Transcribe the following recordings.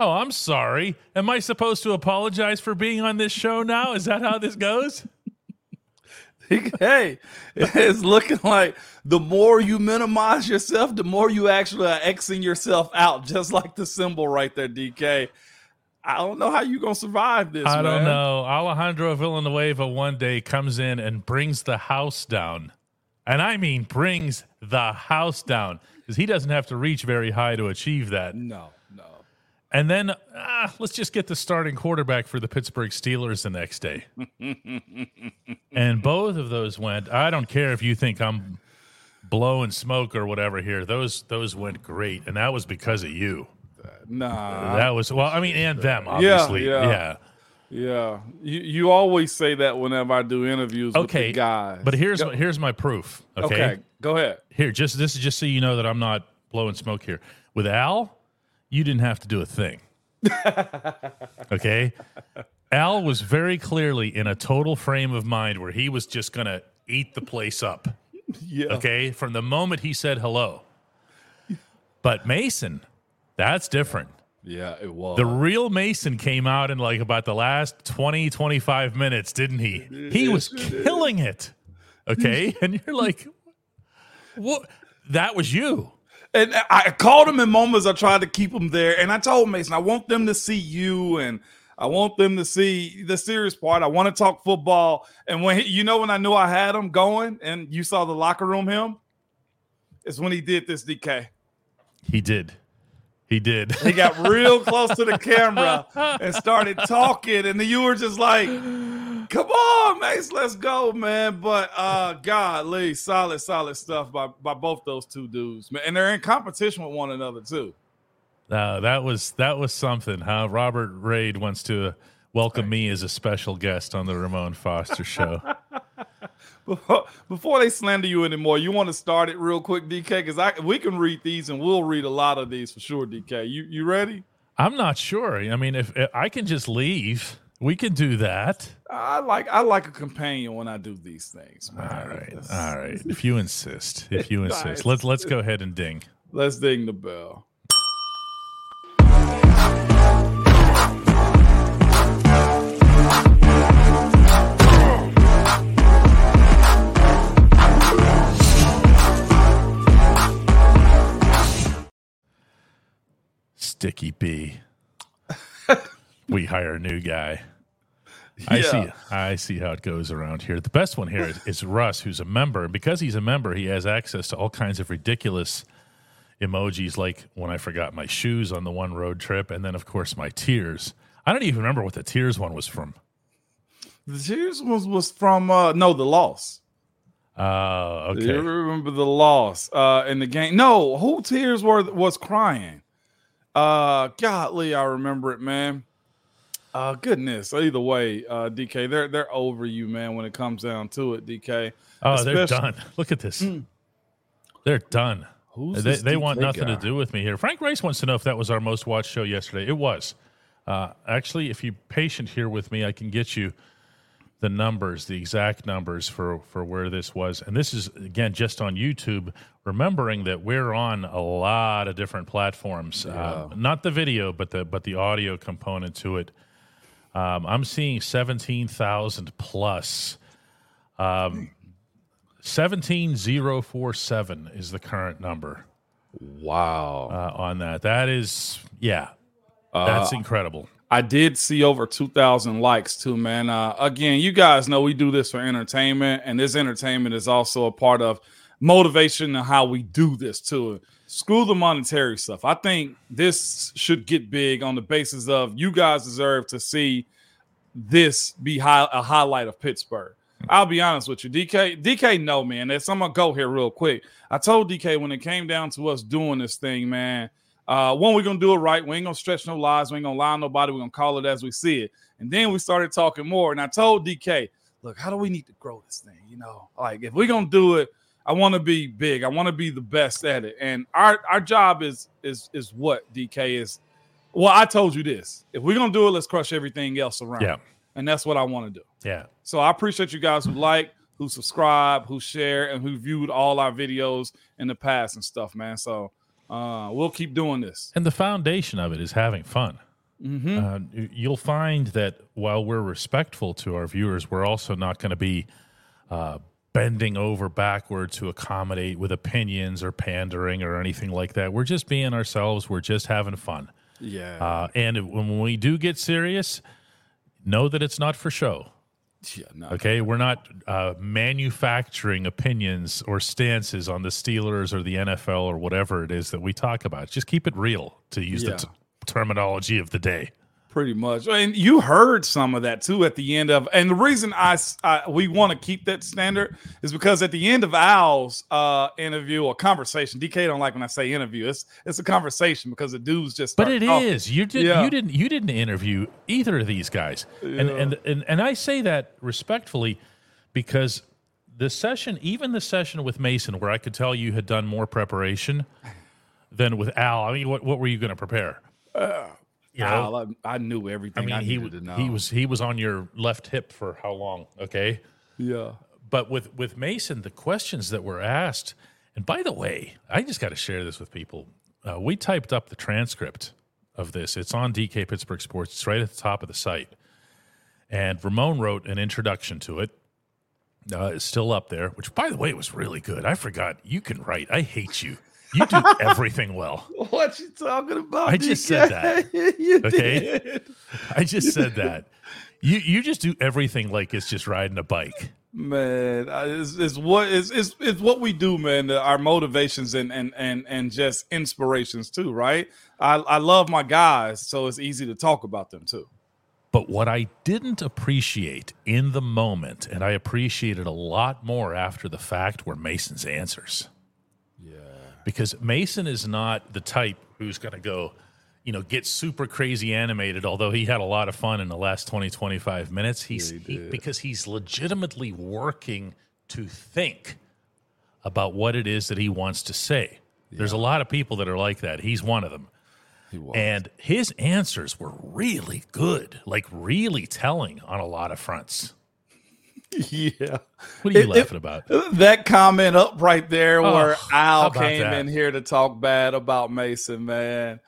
Oh, I'm sorry. Am I supposed to apologize for being on this show now? Is that how this goes? hey, it's looking like the more you minimize yourself, the more you actually are Xing yourself out, just like the symbol right there, DK. I don't know how you're gonna survive this. I man. don't know. Alejandro Villanueva one day comes in and brings the house down. And I mean brings the house down. Because he doesn't have to reach very high to achieve that. No. And then ah, let's just get the starting quarterback for the Pittsburgh Steelers the next day. and both of those went. I don't care if you think I'm blowing smoke or whatever here. Those those went great, and that was because of you. Nah, That was well. I mean, and them obviously. yeah. yeah. yeah. You you always say that whenever I do interviews with Okay, the guys. But here's Go- here's my proof. Okay? okay, go ahead. here, just this is just so you know that I'm not blowing smoke here. With Al, you didn't have to do a thing. okay, Al was very clearly in a total frame of mind where he was just gonna eat the place up. Yeah. Okay, from the moment he said hello. But Mason, that's different. Yeah, it was. The real Mason came out in like about the last 20, 25 minutes, didn't he? He was killing it. Okay. And you're like, what? That was you. And I called him in moments. I tried to keep him there, and I told Mason, I want them to see you, and I want them to see the serious part. I want to talk football. And when he, you know, when I knew I had him going, and you saw the locker room him, is when he did this. DK, He did. He did. he got real close to the camera and started talking, and then you were just like, "Come on, Mace, let's go, man!" But uh, golly, solid, solid stuff by by both those two dudes, man, and they're in competition with one another too. Uh, that was that was something. Huh? Robert Raid wants to welcome me as a special guest on the Ramon Foster show. Before, before they slander you anymore, you want to start it real quick, DK? Because I we can read these and we'll read a lot of these for sure, DK. You you ready? I'm not sure. I mean, if, if I can just leave, we can do that. I like I like a companion when I do these things. Man. All right. All right. If you insist. If you insist. Nice. Let's let's go ahead and ding. Let's ding the bell. Sticky B. we hire a new guy. I see. I see how it goes around here. The best one here is, is Russ, who's a member. And because he's a member, he has access to all kinds of ridiculous emojis, like when I forgot my shoes on the one road trip, and then of course my tears. I don't even remember what the tears one was from. The tears was was from uh no the loss. Oh, You okay. remember the loss uh in the game? No, who tears were was crying? Uh godly, I remember it, man. Uh goodness. Either way, uh DK, they're they're over you, man, when it comes down to it, DK. Oh, they're done. Look at this. They're done. Who's they they want nothing guy? to do with me here. Frank Rice wants to know if that was our most watched show yesterday. It was. Uh, actually, if you're patient here with me, I can get you the numbers, the exact numbers for for where this was. And this is again just on YouTube. Remembering that we're on a lot of different platforms, uh, not the video, but the but the audio component to it. Um, I'm seeing seventeen thousand plus. Um, seventeen zero four seven is the current number Wow. uh, on that. That is, yeah, that's incredible. I did see over 2,000 likes too, man. Uh, again, you guys know we do this for entertainment, and this entertainment is also a part of motivation and how we do this too. Screw the monetary stuff. I think this should get big on the basis of you guys deserve to see this be high, a highlight of Pittsburgh. I'll be honest with you, DK. DK, no man. That's, I'm gonna go here real quick. I told DK when it came down to us doing this thing, man. Uh, one, we're gonna do it right. We ain't gonna stretch no lies. We ain't gonna lie on nobody. We're gonna call it as we see it. And then we started talking more. And I told DK, look, how do we need to grow this thing? You know, like if we're gonna do it, I want to be big. I want to be the best at it. And our our job is is is what DK is. Well, I told you this. If we're gonna do it, let's crush everything else around. Yeah. And that's what I want to do. Yeah. So I appreciate you guys who like, who subscribe, who share, and who viewed all our videos in the past and stuff, man. So uh, we'll keep doing this. And the foundation of it is having fun. uh, you'll find that while we're respectful to our viewers, we're also not going to be uh, bending over backward to accommodate with opinions or pandering or anything like that. We're just being ourselves. We're just having fun. Yeah. Uh, and when we do get serious, know that it's not for show. yeah. No. Okay, we're not uh, manufacturing opinions or stances on the Steelers or the NFL or whatever it is that we talk about. Just keep it real, to use Yeah. the t- terminology of the day. Pretty much, and you heard some of that too at the end of. And the reason I we want to keep that standard is because at the end of Al's uh, interview or conversation, DK don't like when I say interview. It's it's a conversation because the dudes just. But it talking. is you did Yeah. you didn't you didn't interview either of these guys, and, Yeah. and and and I say that respectfully because the session, even the session with Mason, where I could tell you had done more preparation than with Al. I mean, what what were you going to prepare? You know, I, I knew I everything. mean, I he he was he was on your left hip for how long? Okay, yeah. but with with Mason, the questions that were asked, and by the way, I just got to share this with people. Uh, we typed up the transcript of this. It's on DK Pittsburgh Sports. It's right at the top of the site, and Ramon wrote an introduction to it. Uh, it's still up there, which by the way was really good. I forgot you can write. I hate you. You do everything well. What you talking about? I just said that. you Okay. did. I just said that. You you just do everything like it's just riding a bike. Man, it's, it's what it's, it's it's what we do, man. Our motivations and and and and just inspirations too, right? I I love my guys, so it's easy to talk about them too. But what I didn't appreciate in the moment, and I appreciated a lot more after the fact, were Mason's answers. Yeah, Because Mason is not the type who's going to go, you know, get super crazy animated, although he had a lot of fun in the last 20, 25 minutes. He's he he- did. because he's legitimately working to think about what it is that he wants to say. There's a lot of people that are like that. He's one of them. he was. And his answers were really good, like really telling on a lot of fronts. yeah, What are you It- it- laughing about? that comment up right there Oh, where Al came that? in here to talk bad about Mason, man.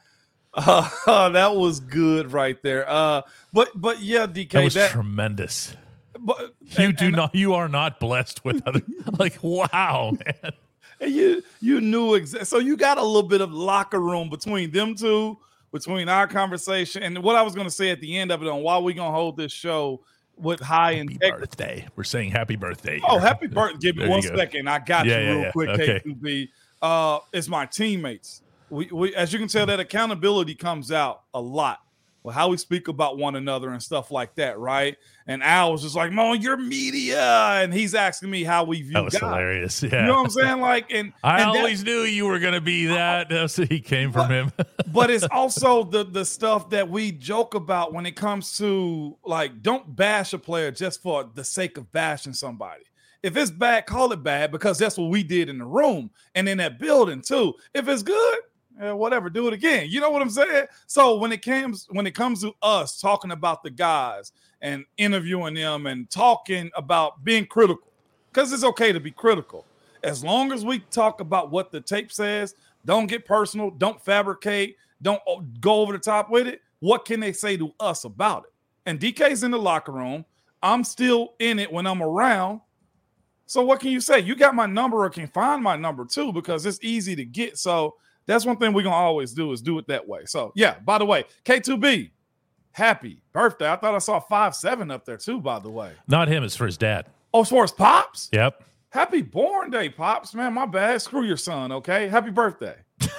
Uh, that was good right there. Uh, but but yeah, DK, That was that, tremendous. but, You and- do and- not. You are not blessed with other. like wow, man. And you you knew exactly. So you got a little bit of locker room between them two, between our conversation, and what I was going to say at the end of it on why we gonna hold this show with high Happy integrity. birthday. We're saying happy birthday. Oh, happy birthday! Give me one you go. second. I got Yeah, you yeah, real yeah. quick, Okay. K2B. Uh, it's my teammates. We, we, as you can tell, that accountability comes out a lot. Well, how we speak about one another and stuff like that, right? And Al was just like, "Mo, you're media," and he's asking me how we view That was guys. hilarious. You know what I'm saying? Like, and I and that- always knew you were going to be that. That's he came from him. but it's also the the stuff that we joke about when it comes to like don't bash a player just for the sake of bashing somebody. If it's bad, call it bad because that's what we did in the room and in that building too. If it's good, eh, whatever, do it again. You know what I'm saying? So when it comes when it comes to us talking about the guys and interviewing them and talking about being critical, because it's okay to be critical as long as we talk about what the tape says, don't get personal, don't fabricate, don't go over the top with it. What can they say to us about it? And DK's in the locker room. I'm still in it when I'm around. So what can you say? You got my number or can find my number too because it's easy to get. So that's one thing we're gonna always do is do it that way. So yeah, by the way, K2B, happy birthday. I thought I saw five seven up there too, by the way. Not him. It's for his dad. Oh, as far as pops? Yep. Happy born day, Pops. Man, my bad. Screw your son, okay? Happy birthday.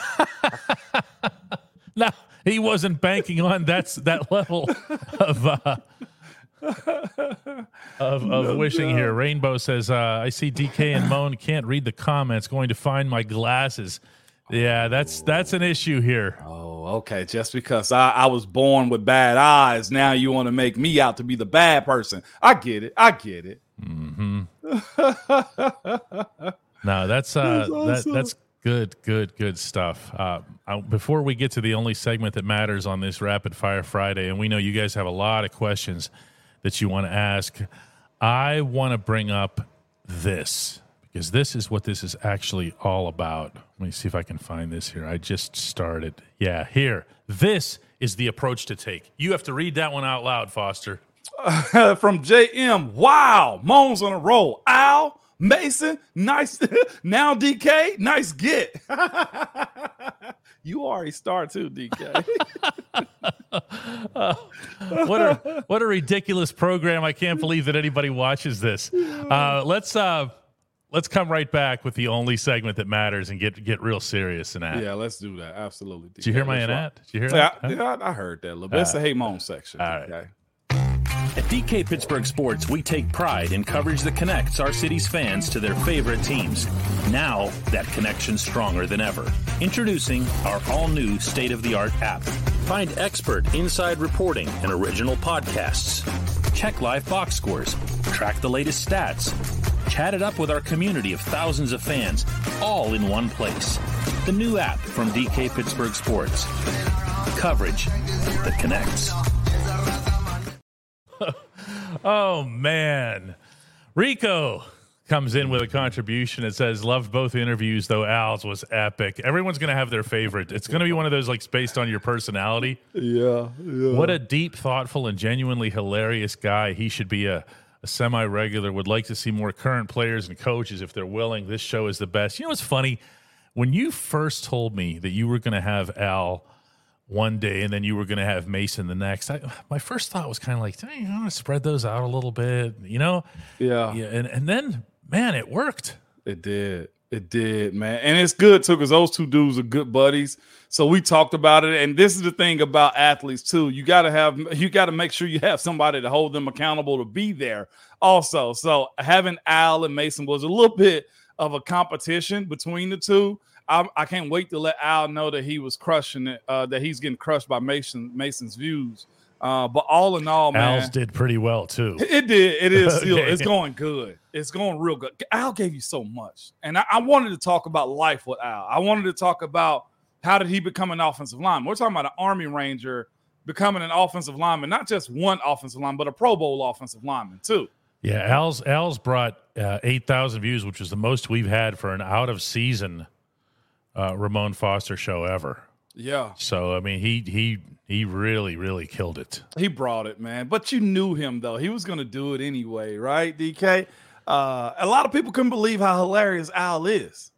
No, he wasn't banking on that's that level of uh, of, of wishing here. Rainbow says, uh, "I see DK and Moan can't read the comments. Going to find my glasses." Yeah, that's that's an issue here. Oh, okay. Just because I, I was born with bad eyes, now you want to make me out to be the bad person. I get it. I get it. Mm-hmm. No, that's uh, That's that, that's good, good, good stuff. Uh, I, before we get to the only segment that matters on this Rapid Fire Friday, and we know you guys have a lot of questions that you want to ask, I want to bring up this because this is what this is actually all about. Let me see if I can find this here. I just started. Yeah, here. This is the approach to take. You have to read that one out loud, Foster. From JM, wow, Moans on a roll. Al, Mason, nice. now DK, nice get. you are a star too, DK. uh, what a what a ridiculous program! I can't believe that anybody watches this. Uh, let's uh, let's come right back with the only segment that matters and get get real serious and that. Yeah, let's do that. Absolutely. DK. Did you hear my annette? Did you hear yeah, that? Yeah, I heard that a little bit. It's the ah. hate moan section. All right. Okay. At DK Pittsburgh Sports, we take pride in coverage that connects our city's fans to their favorite teams. Now, that connection's stronger than ever. Introducing our all new state of the art app. Find expert inside reporting and original podcasts. Check live box scores. Track the latest stats. Chat it up with our community of thousands of fans, all in one place. The new app from DK Pittsburgh Sports. Coverage that connects. oh man, Rico comes in with a contribution. It says, "Loved both interviews, though Al's was epic. Everyone's gonna have their favorite. It's gonna be one of those like based on your personality. Yeah, yeah. What a deep, thoughtful, and genuinely hilarious guy. He should be a." A semi regular would like to see more current players and coaches if they're willing. This show is the best. You know what's funny? When you first told me that you were going to have Al one day and then you were going to have Mason the next. I, my first thought was kind of like, hey, you want to spread those out a little bit, you know? Yeah. Yeah. And, and then, man, it worked. It did. It did, man. And it's good too because those two dudes are good buddies. So we talked about it. And this is the thing about athletes too. You got to have, you got to make sure you have somebody to hold them accountable to be there also. So having Al and Mason was a little bit of a competition between the two. I, I, can't wait to let Al know that he was crushing it, uh, that he's getting crushed by Mason Mason's views. Uh, but all in all, man, Al's did pretty well too. It did. It is still. okay. It's going good. It's going real good. Al gave you so much, and I, I, wanted to talk about life with Al. I wanted to talk about how did he become an offensive lineman. We're talking about an Army Ranger becoming an offensive lineman, not just one offensive lineman, but a Pro Bowl offensive lineman too. Yeah, Al's Al's brought uh, eight thousand views, which was the most we've had for an out of season uh, Ramon Foster show ever. Yeah. So I mean, he he he really really killed it. He brought it, man. But you knew him though; he was going to do it anyway, right? DK. Uh, a lot of people couldn't believe how hilarious Al is.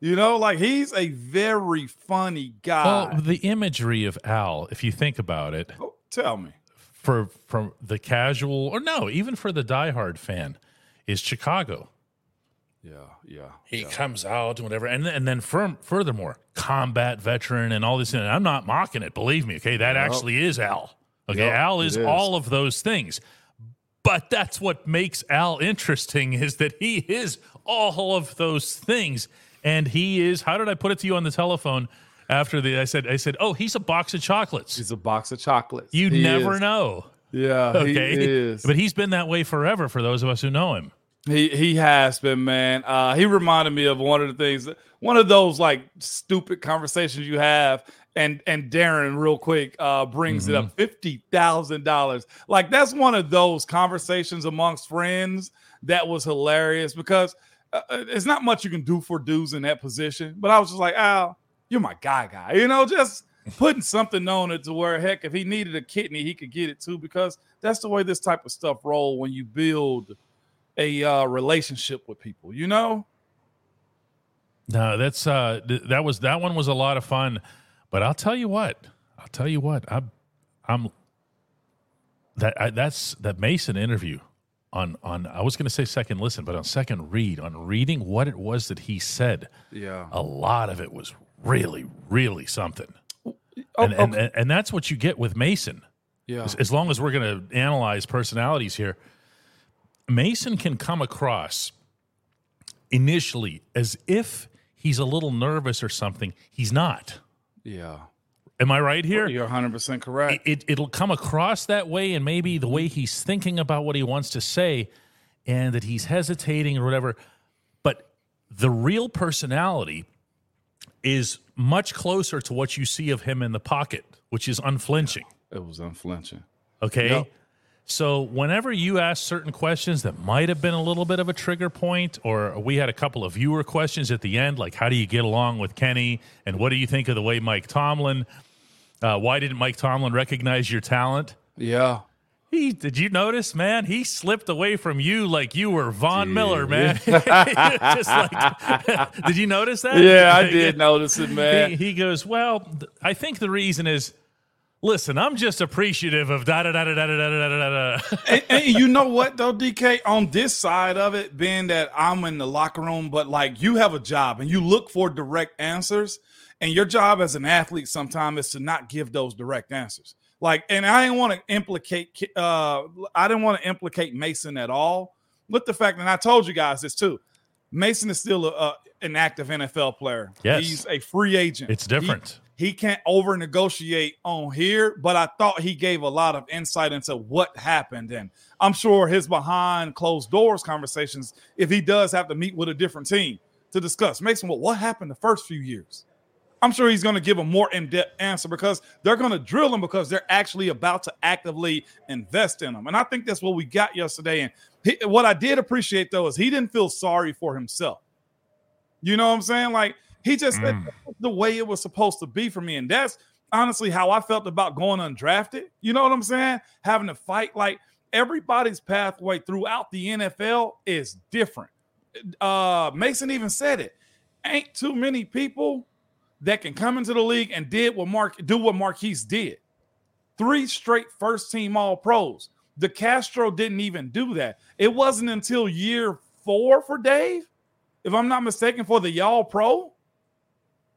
You know, like he's a very funny guy. Well, the imagery of Al, if you think about it, oh, tell me for from the casual or no, even for the diehard fan, is Chicago. Yeah, yeah. He yeah. comes out and whatever, and and then furthermore, combat veteran and all this. And I'm not mocking it. Believe me, okay, that yep. actually is Al. Okay, yep, Al is, is all of those things. But that's what makes Al interesting is that he is all of those things, and he is. How did I put it to you on the telephone? After the, I said, I said, oh, he's a box of chocolates. He's a box of chocolates. You he never is. know. Yeah, okay. He is. But he's been that way forever for those of us who know him. He he has been, man. Uh, he reminded me of one of the things, one of those like stupid conversations you have, and and Darren real quick uh, brings mm-hmm. it up mm-hmm. fifty thousand dollars. Like that's one of those conversations amongst friends that was hilarious because uh, uh, it's not much you can do for dudes in that position. But I was just like, Al, you're my guy, guy. You know, just putting something on it to where heck, if he needed a kidney, he could get it too. Because that's the way this type of stuff roll when you build a uh, relationship with people, you know? No, that's uh th- that was that one was a lot of fun. But I'll tell you what. I'll tell you what. I'm I'm that I, that's that Mason interview on on I was going to say second listen, but on second read, on reading what it was that he said. Yeah. A lot of it was really really something. Oh, and, okay. and, and that's what you get with Mason. Yeah. As, as long as we're going to analyze personalities here, Mason can come across initially as if he's a little nervous or something. He's not. Yeah. Am I right here? You're 100% correct. It, it, will come across that way, and maybe the way he's thinking about what he wants to say, and that he's hesitating or whatever. But the real personality is much closer to what you see of him in the pocket, which is unflinching. It was unflinching. Okay. Yep. So, whenever you ask certain questions that might have been a little bit of a trigger point, or we had a couple of viewer questions at the end, like how do you get along with Kenny, and what do you think of the way Mike Tomlin Uh, why didn't Mike Tomlin recognize your talent? Yeah. He did you notice, man? He slipped away from you like you were Von Miller, man. Just like, did you notice that? Yeah, I did notice it, man. He, he goes, well, th- I think the reason is, listen, I'm just appreciative of da da da da da da da da da. and, and you know what though, DK, on this side of it, being that I'm in the locker room, but like you have a job and you look for direct answers, and your job as an athlete sometimes is to not give those direct answers. Like, and I didn't want to implicate, uh, I didn't want to implicate Mason at all. With the fact, and I told you guys this too, Mason is still a, a, an active NFL player. Yes. he's a free agent. It's different. He, he can't over negotiate on here, but I thought he gave a lot of insight into what happened. And I'm sure his behind closed doors conversations, if he does have to meet with a different team to discuss, Mason, well, what happened the first few years? I'm sure he's going to give a more in-depth answer because they're going to drill him because they're actually about to actively invest in him. And I think that's what we got yesterday. And he, what I did appreciate though is he didn't feel sorry for himself. You know what I'm saying? Like he just Mm. the way it was supposed to be for me, and that's honestly how I felt about going undrafted. You know what I'm saying? Having to fight like everybody's pathway throughout the NFL is different. Uh, Mason even said it. Ain't too many people that can come into the league and did what Mark do what Maurkice did. Three straight first team all pros. DeCastro didn't even do that. It wasn't until year four for Dave, if I'm not mistaken, for the y'all pro.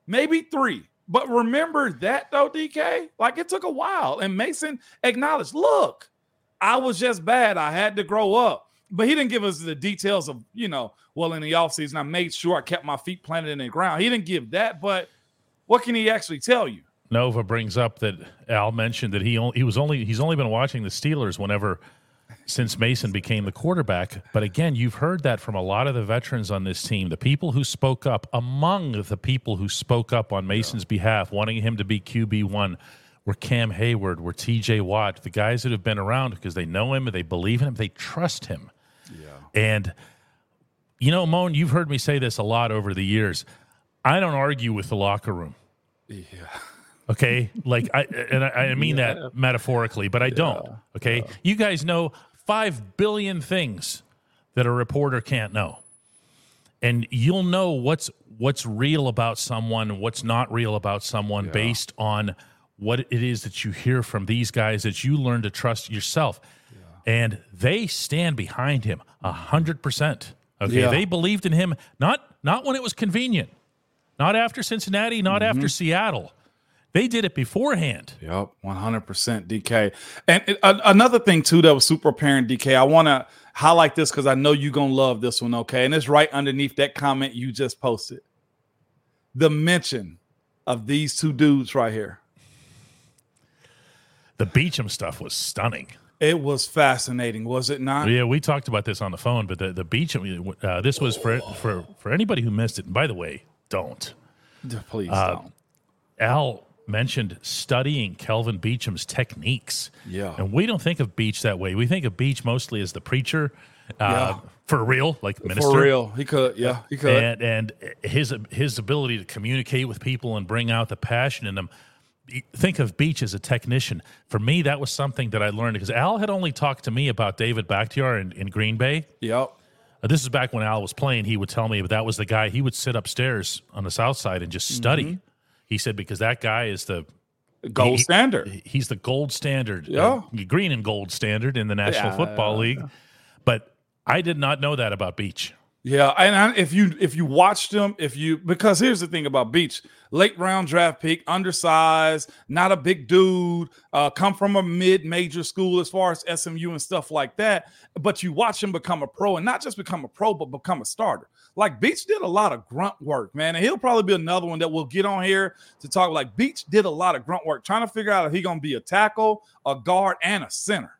Maybe three. But remember that though, DK? Like it took a while. And Mason acknowledged, look, I was just bad. I had to grow up. But he didn't give us the details of, you know, well, in the offseason, I made sure I kept my feet planted in the ground. He didn't give that, but what can he actually tell you? Nova brings up that Al mentioned that he only, he was only he's only been watching the Steelers whenever since Mason became the quarterback. But again, you've heard that from a lot of the veterans on this team, the people who spoke up among the people who spoke up on Mason's behalf, wanting him to be QB one, were Cam Hayward, were T.J. Watt, the guys that have been around because they know him, they believe in him, they trust him. Yeah. And you know, Moan, you've heard me say this a lot over the years. I don't argue with the locker room. Yeah. Okay, like I and I, I mean that metaphorically, but I don't. Okay, you guys know five billion things that a reporter can't know, and you'll know what's what's real about someone, what's not real about someone, based on what it is that you hear from these guys that you learn to trust yourself, and they stand behind him a hundred percent. Okay, Yeah. they believed in him not not when it was convenient, not after Cincinnati, not after mm-hmm. Seattle. They did it beforehand. Yep, one hundred percent, DK. And it- a- another thing too that was super apparent, DK. I want to highlight this because I know you're gonna love this one. Okay, and it's right underneath that comment you just posted. The mention of these two dudes right here. The Beachum stuff was stunning. It was fascinating, was it not? Yeah, we talked about this on the phone, but the the Beachum. Uh, this was for for for anybody who missed it. And by the way, don't. Please Uh, don't. Al mentioned studying Kelvin Beachum's techniques. Yeah. and we don't think of Beach that way. We think of Beach mostly as the preacher, uh, Yeah. for real, like minister. For real, he could. Yeah, he could. and and his his ability to communicate with people and bring out the passion in them. Think of Beach as a technician. For me, that was something that I learned because Al had only talked to me about David Bakhtiari in, in Green Bay. yep. Uh, this is back when Al was playing. He would tell me, that was the guy. He would sit upstairs on the south side and just study. Mm-hmm. He said because that guy is the Gold he- standard. He's the gold standard, Yeah. uh, green and gold standard in the National Yeah, Football League. But I did not know that about Beach. Yeah, and I, if you if you watched him, if you because here's the thing about Beach, late round draft pick, undersized, not a big dude, uh, come from a mid major school as far as SMU and stuff like that. But you watch him become a pro, and not just become a pro, but become a starter. Like Beach did a lot of grunt work, man, and he'll probably be another one that we'll get on here to talk. Like Beach did a lot of grunt work, trying to figure out if he gonna be a tackle, a guard, and a center.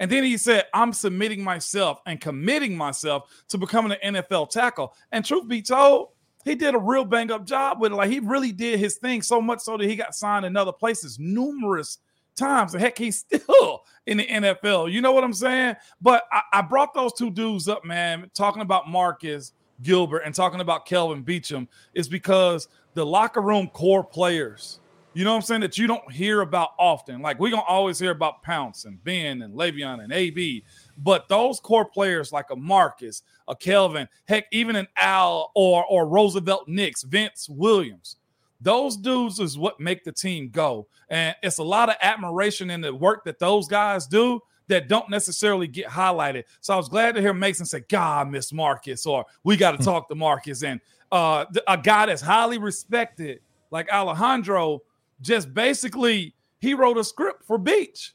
And then he said, I'm submitting myself and committing myself to becoming an NFL tackle. And truth be told, he did a real bang up job with it. Like he really did his thing so much so that he got signed in other places numerous times. And heck, he's still in the NFL. You know what I'm saying? But I, I brought those two dudes up, man, talking about Marcus Gilbert and talking about Kelvin Beachum is because the locker room core players you know what I'm saying, that you don't hear about often. Like we're gonna always hear about Pounce and Ben and Le'Veon and AB, but those core players like a Marcus, a Kelvin, heck, even an Al or or Roosevelt Nix, Vince Williams. Those dudes is what make the team go. And it's a lot of admiration in the work that those guys do that don't necessarily get highlighted. So I was glad to hear Mason say, God, Miss Marcus, or we got to talk to Marcus. And uh, a guy that's highly respected, like Alejandro, just basically he wrote a script for Beach.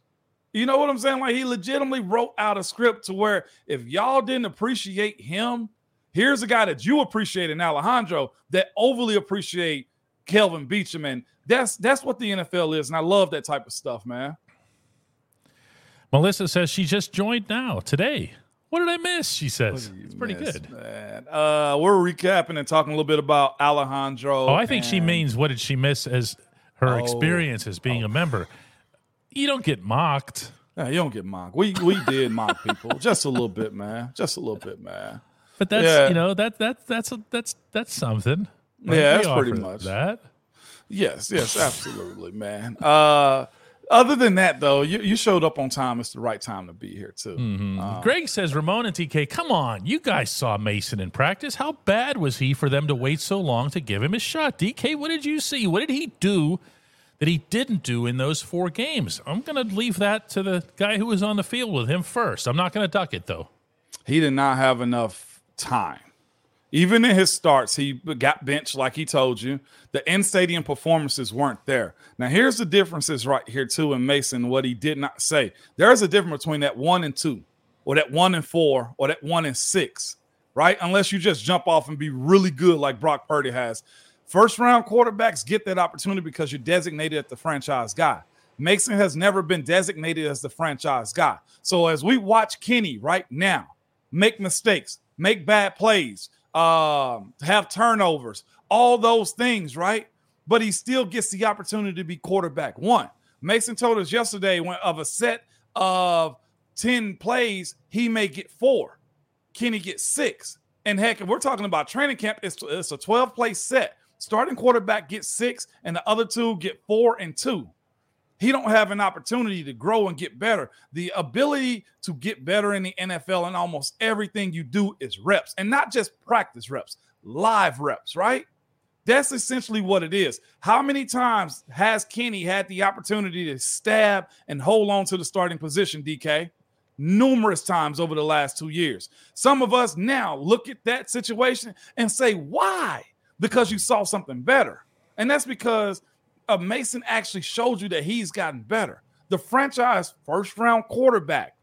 You know what I'm saying? Like he legitimately wrote out a script to where if y'all didn't appreciate him, here's a guy that you appreciate in Alejandro that overly appreciate Kelvin Beachum. And that's that's what the NFL is. And I love that type of stuff, man. Melissa says she just joined now today. What did I miss? She says it's pretty miss, good. Man? Uh, we're recapping and talking a little bit about Alejandro. Oh, I think and... she means what did she miss as her oh. experience as being oh. a member. You don't get mocked. Yeah, you don't get mocked. We we did mock people just a little bit, man. Just a little bit, man. But that's yeah. you know that that that's a, that's that's something. Right? Yeah, that's pretty much that. Yes, yes, absolutely, man. Uh other than that, though, you, you showed up on time. It's the right time to be here too. Mm-hmm. Um, Greg says, Ramon and DK, come on, you guys saw Mason in practice. How bad was he for them to wait so long to give him his shot? DK, what did you see? What did he do that he didn't do in those four games? I'm going to leave that to the guy who was on the field with him first. I'm not going to duck it though. He did not have enough time. Even in his starts, he got benched, like he told you. The in stadium performances weren't there. Now, here's the differences right here, too, in Mason, what he did not say. There is a difference between that one and two, or that one and four, or that one and six, right? Unless you just jump off and be really good like Brock Purdy has. First round quarterbacks get that opportunity because you're designated as the franchise guy. Mason has never been designated as the franchise guy. So as we watch Kenny right now make mistakes, make bad plays, um, have turnovers, all those things, right? But he still gets the opportunity to be quarterback. One, Mason told us yesterday when of a set of 10 plays, he may get four. Kenny gets six. And heck, if we're talking about training camp, it's, it's a 12 play set. Starting quarterback gets six, and the other two get four and two he don't have an opportunity to grow and get better. The ability to get better in the NFL and almost everything you do is reps and not just practice reps, live reps, right? That's essentially what it is. How many times has Kenny had the opportunity to stab and hold on to the starting position, DK? Numerous times over the last two years. Some of us now look at that situation and say, why? Because you saw something better. And that's because uh, Mason actually showed you that he's gotten better. The franchise first round quarterback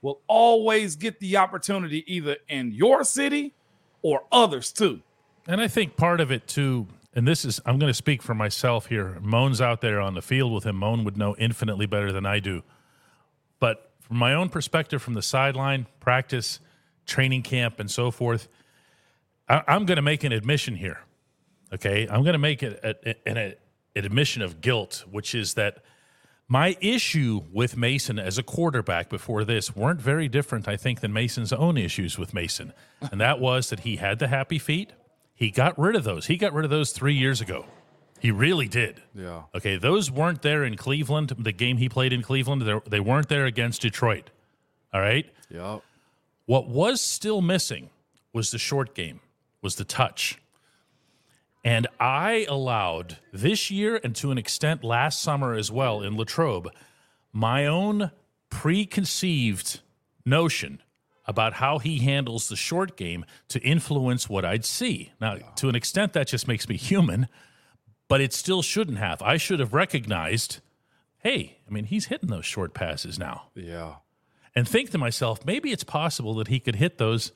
will always get the opportunity either in your city or others too. And I think part of it too, and this is, I'm going to speak for myself here. Moan's out there on the field with him. Moan would know infinitely better than I do. But from my own perspective, from the sideline, practice, training camp, and so forth, I, am going to make an admission here. Okay. I'm going to make it an admission of guilt, which is that my issue with Mason as a quarterback before this weren't very different, I think, than Mason's own issues with Mason. And that was that he had the happy feet. He got rid of those. He got rid of those three years ago. He really did. Yeah. Okay. Those weren't there in Cleveland, the game he played in Cleveland. They weren't there against Detroit. All right. Yeah. What was still missing was the short game, was the touch. And I allowed this year and to an extent last summer as well in Latrobe my own preconceived notion about how he handles the short game to influence what I'd see. Now, to an extent, that just makes me human, but it still shouldn't have. I should have recognized hey, I mean, he's hitting those short passes now. Yeah. And think to myself, maybe it's possible that he could hit those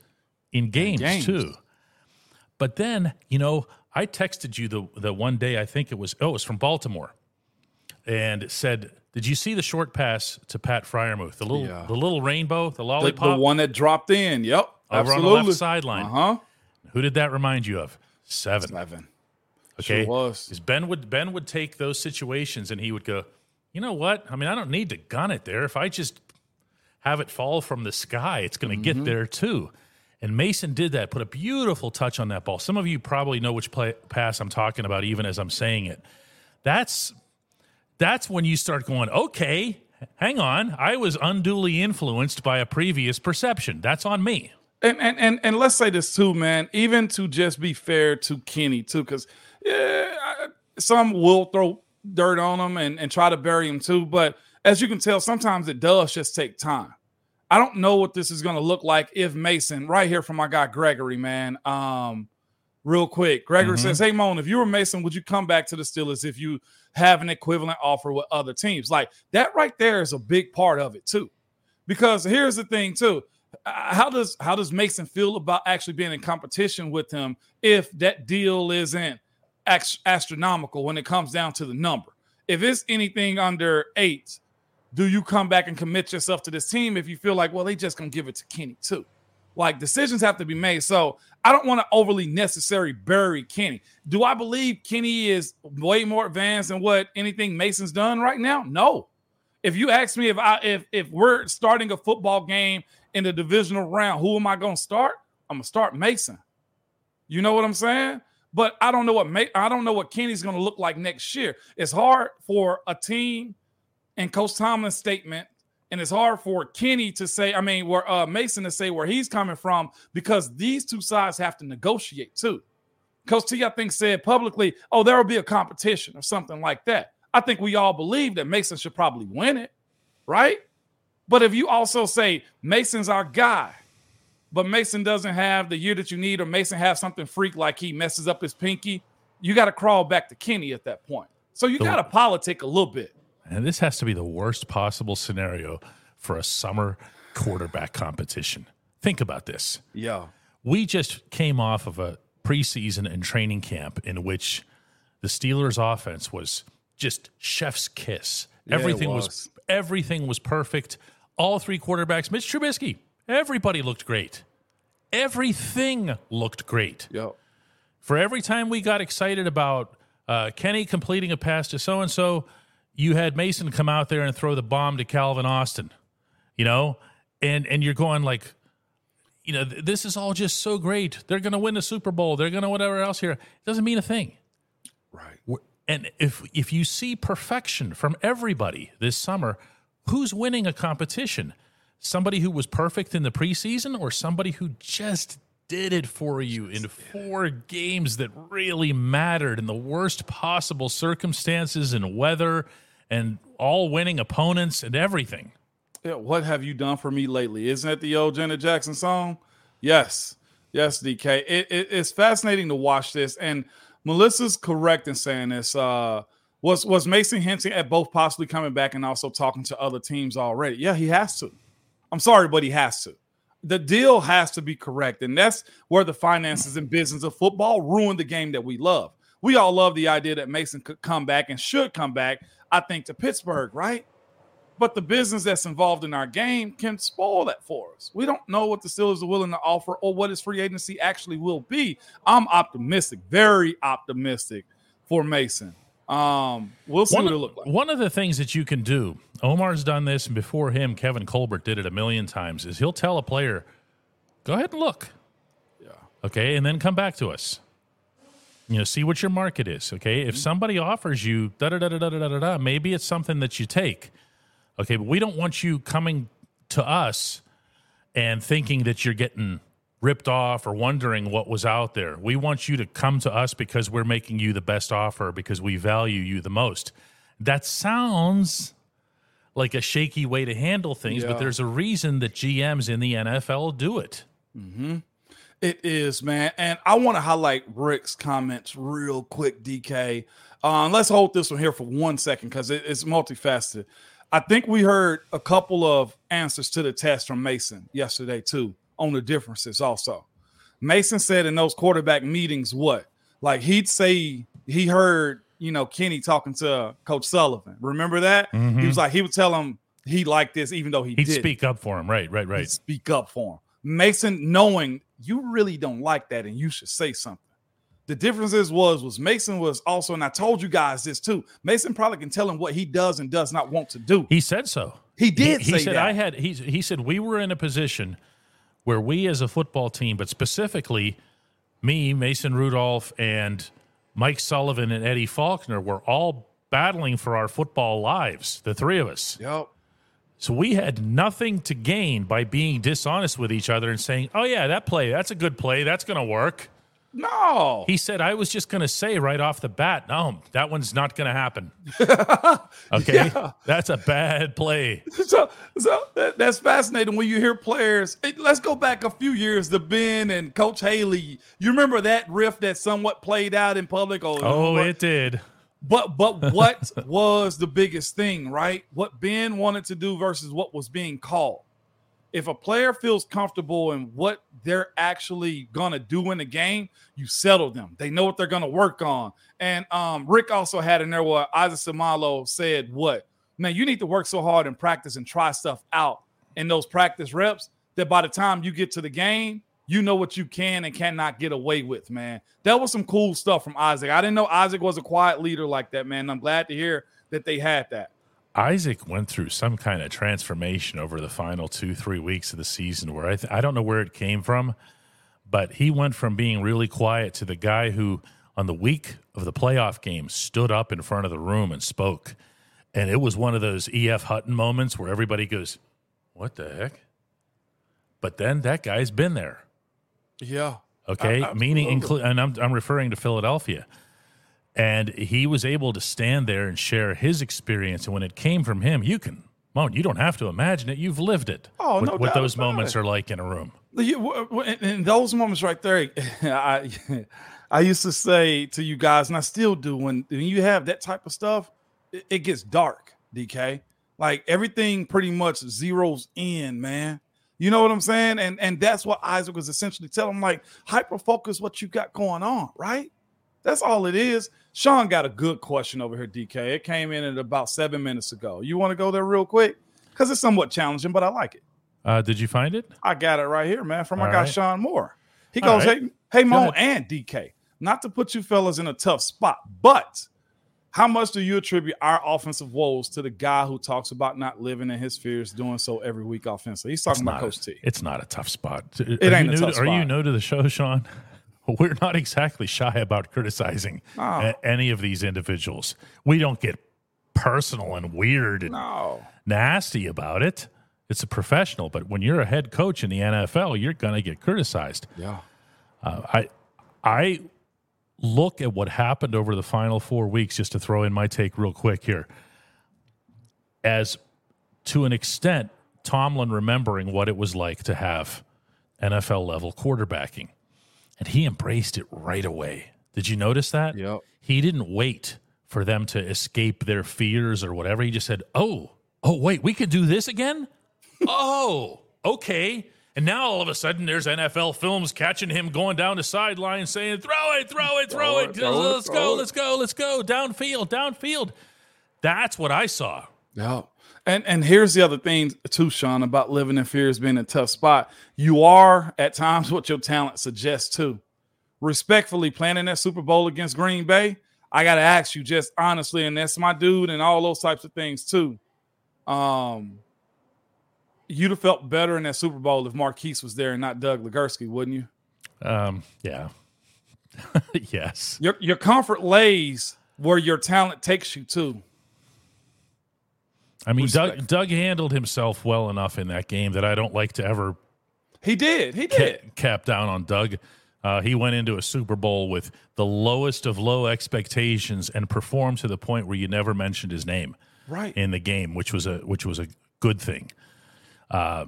in games, in games. too. But then, you know, I texted you the the one day I think it was oh it was from Baltimore, and it said, "Did you see the short pass to Pat Freiermuth? The little yeah. the little rainbow, the lollipop, the, the, one that dropped in? Yep, over absolutely. on the left sideline. Uh huh. Who did that remind you of? Seven. Seven. Okay. Sure was. Because Ben would Ben would take those situations and he would go, you know what? I mean, I don't need to gun it there. If I just have it fall from the sky, it's going to mm-hmm. get there too. And Mason did that, put a beautiful touch on that ball. Some of you probably know which play, pass I'm talking about, even as I'm saying it. That's that's when you start going, okay, hang on. I was unduly influenced by a previous perception. That's on me. And and and, and let's say this too, man. Even to just be fair to Kenny too, because yeah, some will throw dirt on him and, and try to bury him too. But as you can tell, sometimes it does just take time. I don't know what this is going to look like if Mason, right here from my guy Gregory, man. Um, real quick, Gregory mm-hmm. says, "Hey Moan, if you were Mason, would you come back to the Steelers if you have an equivalent offer with other teams?" Like that right there is a big part of it too, because here's the thing too. Uh, how does how does Mason feel about actually being in competition with him if that deal isn't astronomical when it comes down to the number? If it's anything under eight, do you come back and commit yourself to this team if you feel like, well, they just gonna give it to Kenny too? Like decisions have to be made. So I don't want to overly necessarily bury Kenny. Do I believe Kenny is way more advanced than what anything Mason's done right now? No. If you ask me if I if if we're starting a football game in the divisional round, who am I gonna start? I'm gonna start Mason. You know what I'm saying? But I don't know what may I don't know what Kenny's gonna look like next year. It's hard for a team and Coach Tomlin's statement, and it's hard for Kenny to say, I mean, where uh, Mason to say where he's coming from because these two sides have to negotiate too. Coach T, I think, said publicly, oh, there will be a competition or something like that. I think we all believe that Mason should probably win it, right? But if you also say Mason's our guy, but Mason doesn't have the year that you need, or Mason has something freak like he messes up his pinky, you got to crawl back to Kenny at that point. So you got to politic a little bit. And this has to be the worst possible scenario for a summer quarterback competition. Think about this. Yeah. We just came off of a preseason and training camp in which the Steelers offense was just chef's kiss. Yeah, everything was. was. everything was perfect. All three quarterbacks, Mitch Trubisky, everybody looked great. Everything looked great. Yeah. For every time we got excited about uh, Kenny completing a pass to so and so, you had Mason come out there and throw the bomb to Calvin Austin, you know, and and you're going like, you know, th- this is all just so great. They're going to win the Super Bowl. They're going to whatever else here. It doesn't mean a thing, right? And if if you see perfection from everybody this summer, who's winning a competition? Somebody who was perfect in the preseason, or somebody who just did it for you in four games that really mattered in the worst possible circumstances and weather and all winning opponents and everything. Yeah, what have you done for me lately? Isn't that the old Janet Jackson song? Yes, yes, DK. It, it, it's fascinating to watch this, and Melissa's correct in saying this. Uh, was was Mason hinting at both possibly coming back and also talking to other teams already? Yeah, he has to. I'm sorry, but he has to. The deal has to be correct, and that's where the finances and business of football ruin the game that we love. We all love the idea that Mason could come back and should come back I think, to Pittsburgh, right? But the business that's involved in our game can spoil that for us. We don't know what the Steelers are willing to offer or what his free agency actually will be. I'm optimistic, very optimistic for Mason. Um, we'll see one, what it looks like. One of the things that you can do, Omar's done this, and before him, Kevin Colbert did it a million times, is he'll tell a player, go ahead and look. Yeah. Okay, and then come back to us. You know, see what your market is. Okay. If mm-hmm. somebody offers you da da da da da da da da, maybe it's something that you take. Okay, but we don't want you coming to us and thinking that you're getting ripped off or wondering what was out there. We want you to come to us because we're making you the best offer because we value you the most. That sounds like a shaky way to handle things, yeah. but there's a reason that GMs in the NFL do it. Mm-hmm. It is, man. And I want to highlight Rick's comments real quick, DK. Um, let's hold this one here for one second because it, it's multifaceted. I think we heard a couple of answers to the test from Mason yesterday, too, on the differences also. Mason said in those quarterback meetings, what? Like he'd say he heard, you know, Kenny talking to Coach Sullivan. Remember that? Mm-hmm. He was like, he would tell him he liked this, even though he he'd didn't. speak up for him. Right, right, right. He'd speak up for him. Mason knowing you really don't like that and you should say something. The difference is was was Mason was also, and I told you guys this too. Mason probably can tell him what he does and does not want to do. He said so. He did. He, he said that. I had. He he said we were in a position where we as a football team, but specifically me, Mason Rudolph, and Mike Sullivan and Eddie Faulkner were all battling for our football lives, the three of us. Yep. So we had nothing to gain by being dishonest with each other and saying, "Oh yeah, that play, that's a good play, that's going to work." No. He said, "I was just going to say right off the bat, no, that one's not going to happen." okay, Yeah. that's a bad play. so, so that, that's fascinating when you hear players. Hey, let's go back a few years to Ben and Coach Haley. You remember that riff that somewhat played out in public? Or, Oh, oh it did. But but what was the biggest thing, right? What Ben wanted to do versus what was being called. If a player feels comfortable in what they're actually gonna do in the game, you settle them. They know what they're gonna work on. And um, Rick also had in there what Isaac Seumalo said, "What man? You need to work so hard in practice and try stuff out in those practice reps that by the time you get to the game, you know what you can and cannot get away with, man. That was some cool stuff from Isaac. I didn't know Isaac was a quiet leader like that, man. I'm glad to hear that they had that. Isaac went through some kind of transformation over the final two, three weeks of the season where I, th- I don't know where it came from, but he went from being really quiet to the guy who, on the week of the playoff game, stood up in front of the room and spoke. And it was one of those E.F. Hutton moments where everybody goes, What the heck? But then that guy's been there. Yeah. Okay, A- meaning include, and I'm I'm referring to Philadelphia, and he was able to stand there and share his experience. And when it came from him, you can, Moan, you don't have to imagine it. You've lived it. Oh, what, no what those moments it. are like in a room. You- w- w- in- in those moments right there, I I used to say to you guys, and I still do, when, when you have that type of stuff, it, it gets dark, DK. Like everything pretty much zeroes in, man. You know what I'm saying? And and that's what Isaac was essentially telling him, like, hyper focus what you got going on, right? That's all it is. Sean got a good question over here, DK. It came in at about seven minutes ago. You want to go there real quick? Because it's somewhat challenging, but I like it. Uh, did you find it? I got it right here, man, from my All guy right. Sean Moore. He All goes, right. Hey, hey, Go Mo ahead. and DK, not to put you fellas in a tough spot, but how much do you attribute our offensive woes to the guy who talks about not living in his fears, doing so every week offensively? He's talking It's about Coach T. it's not a tough spot. It are ain't you a new tough to, Are you new to the show, Sean? We're not exactly shy about criticizing No. a- any of these individuals. We don't get personal and weird and No. nasty about it. It's a professional, but when you're a head coach in the NFL, you're going to get criticized. Yeah. Uh, I I look at what happened over the final 4 weeks just to throw in my take real quick here. As to an extent Tomlin remembering what it was like to have NFL level quarterbacking and he embraced it right away. Did you notice that? Yep. He didn't wait for them to escape their fears or whatever. He just said, "Oh, oh, wait, we could do this again." oh, okay. And now all of a sudden, there's NFL films catching him going down the sideline, saying, "Throw it, throw it, throw, Throw it, it, throw it, let's throw go, let's go, let's go, downfield, downfield." That's what I saw. Yeah. And and here's the other thing too, Sean, about living in fears being a tough spot. You are at times what your talent suggests too. Respectfully planning that Super Bowl against Green Bay, I gotta ask you just honestly, and that's my dude, and all those types of things too. Um, you'd have felt better in that Super Bowl if Maurkice was there and not Doug Legursky, wouldn't you? Um, yeah, yes. Your your comfort lays where your talent takes you to. I mean, Doug, Respect. Doug handled himself well enough in that game that I don't like to ever He did. He did. cap down on Doug. Uh, he went into a Super Bowl with the lowest of low expectations and performed to the point where you never mentioned his name Right. in the game, which was a which was a good thing. Uh,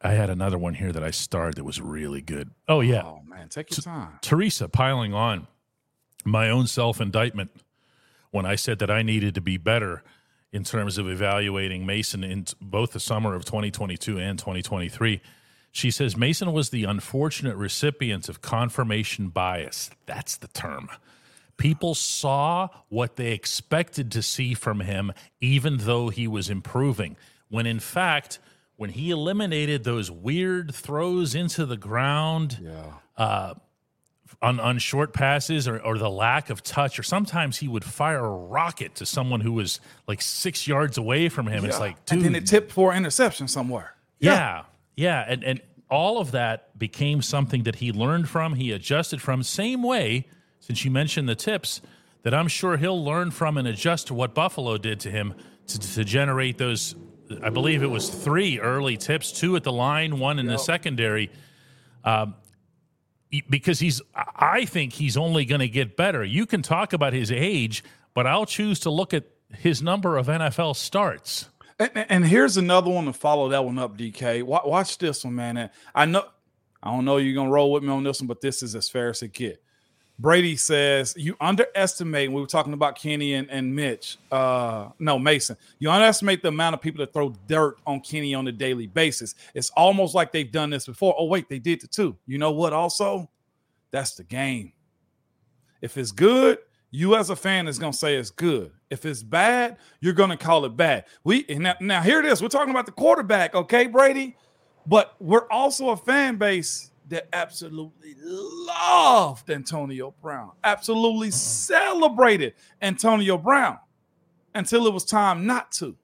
I had another one here that I starred that was really good. Oh yeah, Oh man, take your time. Teresa piling on my own self indictment when I said that I needed to be better in terms of evaluating Mason in t- both the summer of 2022 and 2023. She says Mason was the unfortunate recipient of confirmation bias. That's the term. People saw what they expected to see from him, even though he was improving. When in fact, when he eliminated those weird throws into the ground, Yeah. Uh, on, on short passes or, or the lack of touch, or sometimes he would fire a rocket to someone who was like six yards away from him. It's like, dude, and then it tipped for interception somewhere. yeah, yeah, and and all of that became something that he learned from, he adjusted from. Same way, since you mentioned the tips, that I'm sure he'll learn from and adjust to what Buffalo did to him to, to generate those. I believe it was three early tips, two at the line, one in the secondary. Um, because he's, I think he's only going to get better. You can talk about his age, but I'll choose to look at his number of NFL starts. And, and here's another one to follow that one up, DK. Watch, watch this one, man. And I know, I don't know you're gonna roll with me on this one, but this is as fair as it get. Brady says you underestimate. We were talking about Kenny and, and Mitch. Uh, no, Mason. You underestimate the amount of people that throw dirt on Kenny on a daily basis. It's almost like they've done this before. Oh wait, they did it too. You know what? Also, that's the game. If it's good, you as a fan is gonna say it's good. If it's bad, you're gonna call it bad. We now, now here it is. We're talking about the quarterback, okay, Brady? But we're also a fan base that absolutely loved Antonio Brown, absolutely celebrated Antonio Brown until it was time not to.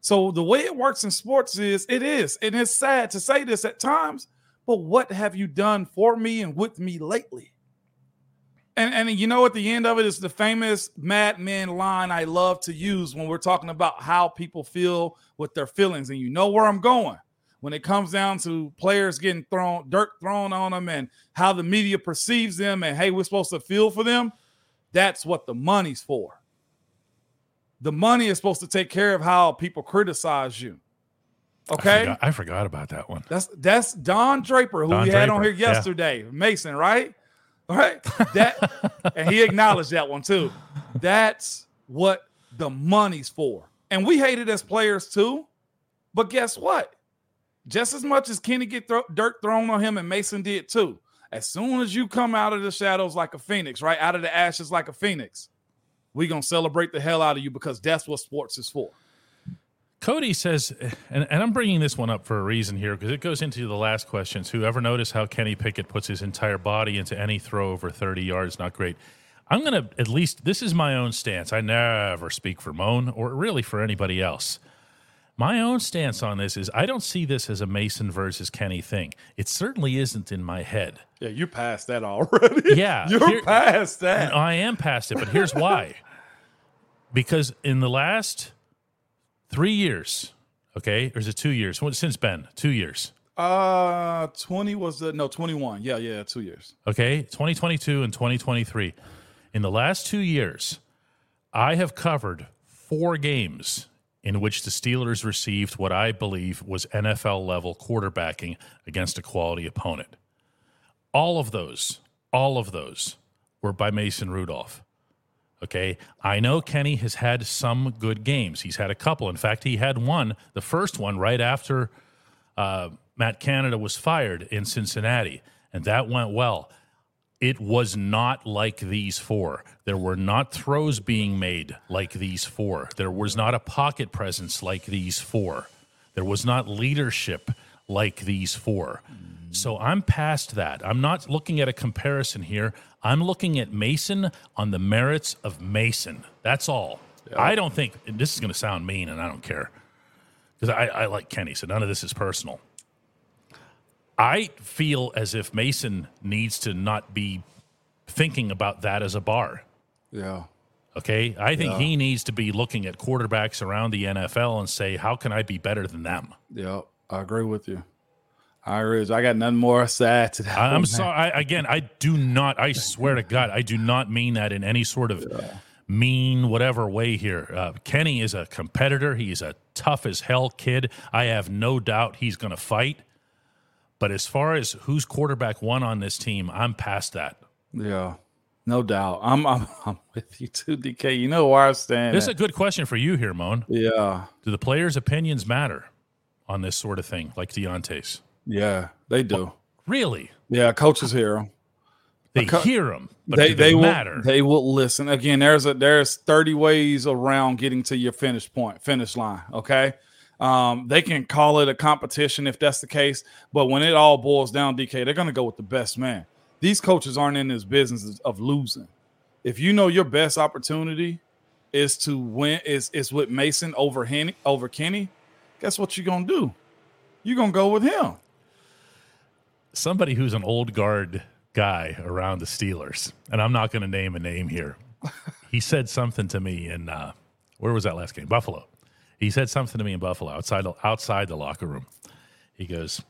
So the way it works in sports is it is, and it's sad to say this at times, but what have you done for me and with me lately? And, and you know, at the end of it is the famous Mad Men line I love to use when we're talking about how people feel with their feelings. And you know where I'm going when it comes down to players getting thrown dirt thrown on them and how the media perceives them and hey, we're supposed to feel for them. That's what the money's for. The money is supposed to take care of how people criticize you. I Okay. forgot, I forgot about that one. That's that's Don Draper, who Don we had on here yeah. yesterday. Mason, right? All right. That and he acknowledged that one too. That's what the money's for. And we hate it as players too. But guess what? Just as much as Kenny get thro- dirt thrown on him and Mason did too. As soon as you come out of the shadows like a phoenix, right? Out of the ashes like a phoenix, we gonna celebrate the hell out of you because that's what sports is for. Cody says, and, and I'm bringing this one up for a reason here because it goes into the last questions. Whoever noticed how Kenny Pickett puts his entire body into any throw over 30 yards? Not great. I'm going to at least, this is my own stance. I never speak for Moan or really for anybody else. My own stance on this is I don't see this as a Mason versus Kenny thing. It certainly isn't in my head. Yeah, you're past that already. Yeah, you're here- past that. I am past it, but here's why. because in the last three years, okay, or is it two years? Since Ben? Two years. Uh, 20 was the no 21. Yeah, yeah, two years. Okay, 2022 and 2023. In the last two years, I have covered four games in which the Steelers received what I believe was NFL level quarterbacking against a quality opponent. All of those, all of those were by Mason Rudolph. Okay. I know Kenny has had some good games. He's had a couple. In fact, he had one, the first one, right after uh, Matt Canada was fired in Cincinnati, and that went well. It was not like these four. There were not throws being made like these four. There was not a pocket presence like these four. There was not leadership like these four. So I'm past that. I'm not looking at a comparison here. I'm looking at Mason on the merits of Mason. That's all. I don't think, and this is going to sound mean, and I don't care because I, I like Kenny, so none of this is personal. I feel as if Mason needs to not be thinking about that as a bar. Yeah. Okay. I think he needs to be looking at quarterbacks around the NFL and say, how can I be better than them? Yeah. I agree with you. I agree. I got nothing more add to that. I'm sorry. I, again, I do not, I swear to God, I do not mean that in any sort of mean, whatever way here. Uh, Kenny is a competitor. He's a tough as hell kid. I have no doubt he's going to fight. But as far as who's quarterback one on this team, I'm past that. Yeah. No doubt. I'm, I'm I'm with you too, DK. You know where I stand. This is a good question for you here, Moan. yeah. Do the players' opinions matter on this sort of thing, like Diontae's? Yeah. They do. Really? Yeah. Coaches hero. They co- hear them, but they they, they will matter. they will listen again there's a there's 30 ways around getting to your finish point finish line okay um they can call it a competition if that's the case but when it all boils down dk they're going to go with the best man. These coaches aren't in this business of losing. If you know your best opportunity is to win is is with mason over henny over kenny guess what you're going to do? You're going to go with him. Somebody who's an old guard guy around the Steelers, and I'm not going to name a name here, he said something to me in uh, where was that last game? Buffalo. He said something to me in Buffalo outside outside the locker room. He goes,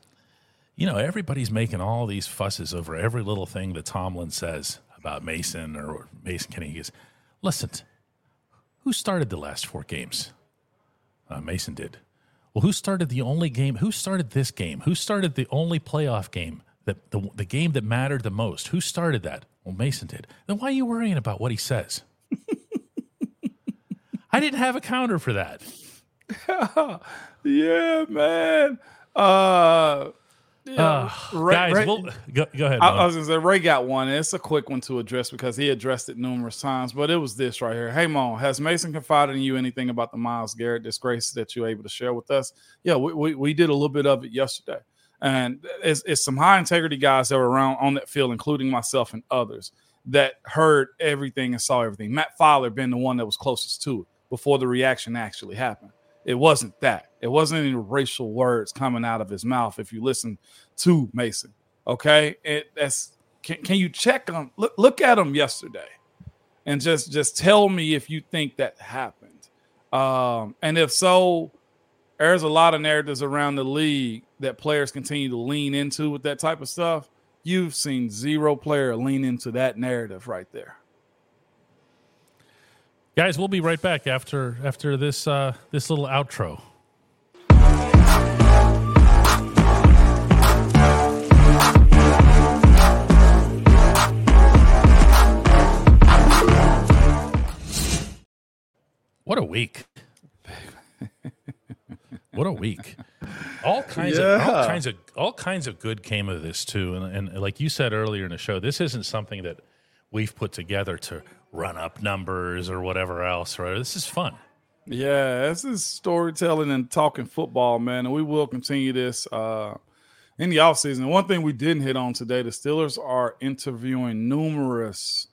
you know, everybody's making all these fusses over every little thing that Tomlin says about Mason or Mason Kenny. He goes, listen, who started the last four games? Uh, Mason did. Well, who started the only game? Who started this game? Who started the only playoff game? That the, the game that mattered the most. Who started that? Well, Mason did. Then why are you worrying about what he says? I didn't have a counter for that. yeah, man. Uh, yeah. Uh, Ray, guys, Ray, we'll, go, go, ahead. I, I, was gonna say Ray got one. It's a quick one to address because he addressed it numerous times, but it was this right here. Hey Mo, has Mason confided in you anything about the Myles Garrett disgrace that you're able to share with us? Yeah, we, we, we did a little bit of it yesterday. And it's, it's some high integrity guys that were around on that field, including myself and others, that heard everything and saw everything. Matt Feiler being the one that was closest to it before the reaction actually happened. It wasn't that. It wasn't any racial words coming out of his mouth. If you listen to Mason, okay, it, that's can, can you check on look look at him yesterday, and just just tell me if you think that happened, um, and if so, there's a lot of narratives around the league that players continue to lean into with that type of stuff. You've seen zero player lean into that narrative right there. Guys, we'll be right back after after this uh, this little outro. What a week. what a week. All kinds yeah. of all kinds of all kinds of good came of this too. And, and like you said earlier in the show, this isn't something that we've put together to run up numbers or whatever else, right? This is fun. Yeah, this is storytelling and talking football, man. And we will continue this uh, in the offseason. One thing we didn't hit on today, the Steelers are interviewing numerous,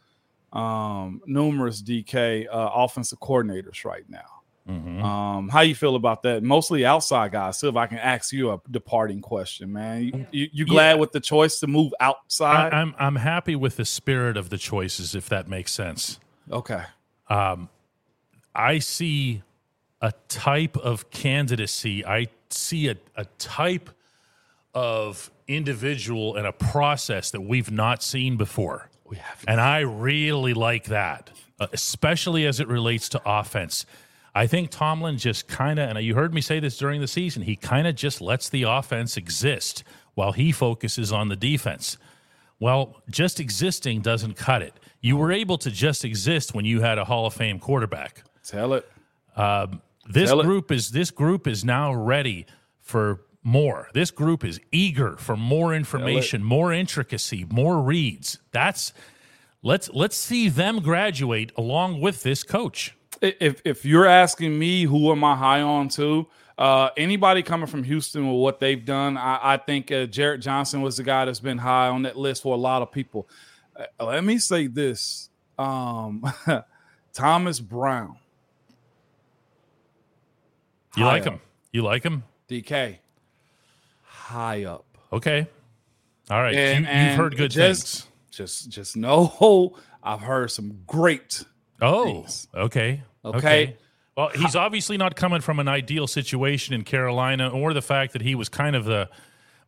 um, numerous DK uh, offensive coordinators right now. Mm-hmm. Um, how you feel about that? Mostly outside guys. So if I can ask you a departing question, man, you, you, you glad yeah. with the choice to move outside? I, am I'm, I'm happy with the spirit of the choices, if that makes sense. Okay. Um, I see a type of candidacy. I see a, a type of individual and a process that we've not seen before. We have, and I really like that, uh, especially as it relates to offense I think Tomlin just kind of, and you heard me say this during the season, he kind of just lets the offense exist while he focuses on the defense. Well, just existing doesn't cut it. You were able to just exist when you had a Hall of Fame quarterback. Tell it. Um, this Tell group it. is this group is now ready for more. This group is eager for more information, more intricacy, more reads. That's let's let's see them graduate along with this coach if if you're asking me who am I high on to, uh, anybody coming from Houston with what they've done, I, I think uh, Jarrett Johnson was the guy that's been high on that list for a lot of people. Uh, let me say this: um, Thomas Brown. You like up. him? You like him? DK. High up. Okay. All right. And, you, have heard good just, things. Just, just know I've heard some great. Oh, okay. Okay. okay. Well, he's obviously not coming from an ideal situation in Carolina, or the fact that he was kind of the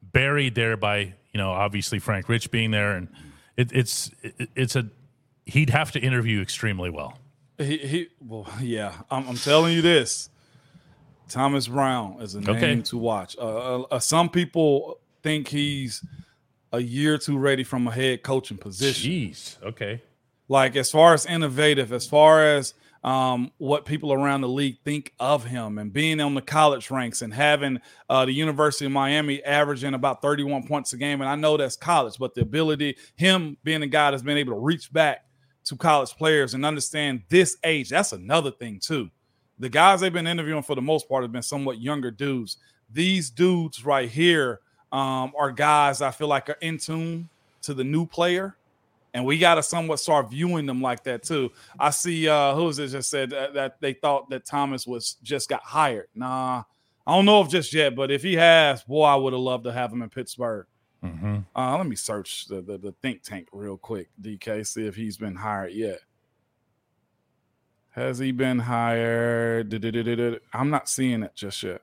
buried there by you know obviously Frank Reich being there, and it, it's it, it's a he'd have to interview extremely well. He, he well, yeah, I'm, I'm telling you this. Thomas Brown is a name okay. to watch. Uh, uh, uh, some people think he's a year too ready from a head coaching position. Jeez, okay. Like as far as innovative, as far as um, what people around the league think of him and being on the college ranks and having uh, the University of Miami averaging about 31 points a game. And I know that's college, but the ability, him being a guy that's been able to reach back to college players and understand this age, that's another thing, too. The guys they've been interviewing for the most part have been somewhat younger dudes. These dudes right here um, are guys I feel like are in tune to the new player and we got to somewhat start viewing them like that too. I see uh who's it just said that, that, they thought that Thomas was just got hired. Nah, I don't know if just yet, but if he has, boy, I would have loved to have him in Pittsburgh. Mm-hmm. Uh, let me search the, the, the think tank real quick, DK, see if he's been hired yet. Has he been hired? I'm not seeing it just yet.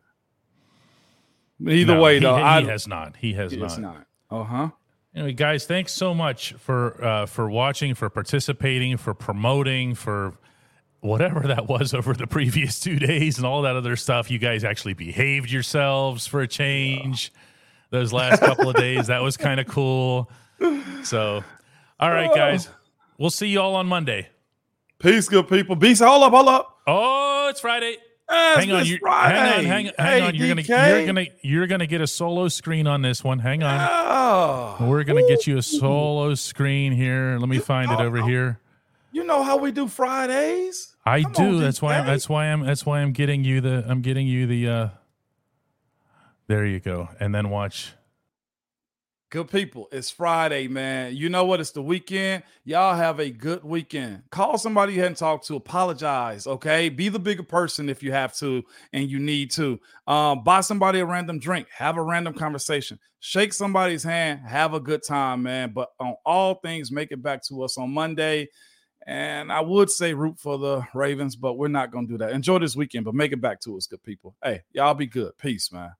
Either No, way, he, though, he I, has not. He has it's not. not. Uh huh. Anyway, guys, thanks so much for uh, for watching, for participating, for promoting, for whatever that was over the previous two days and all that other stuff. You guys actually behaved yourselves for a change. Those last couple of days, that was kind of cool. So, all right, guys, we'll see you all on Monday. Peace, good people. Peace. Hold up, hold up. Oh, it's Friday. Hang on, you, hang on, hang, hang Hey, on. You're gonna, you're gonna, you're gonna get a solo screen on this one. Hang on. Oh, We're gonna get you a solo screen here. Let me find it over here. you know how we do Fridays. I Come do. on, that's why. I'm, that's why I'm. That's why I'm getting you the. I'm getting you the. uh There you go. And then watch. Good people, it's Friday, man. You know what? It's the weekend. Y'all have a good weekend. Call somebody you hadn't talked to. Apologize, okay? Be the bigger person if you have to and you need to. Um, buy somebody a random drink. Have a random conversation. Shake somebody's hand. Have a good time, man. But on all things, make it back to us on Monday. And I would say root for the Ravens, but we're not going to do that. Enjoy this weekend, but make it back to us, good people. Hey, y'all be good. Peace, man.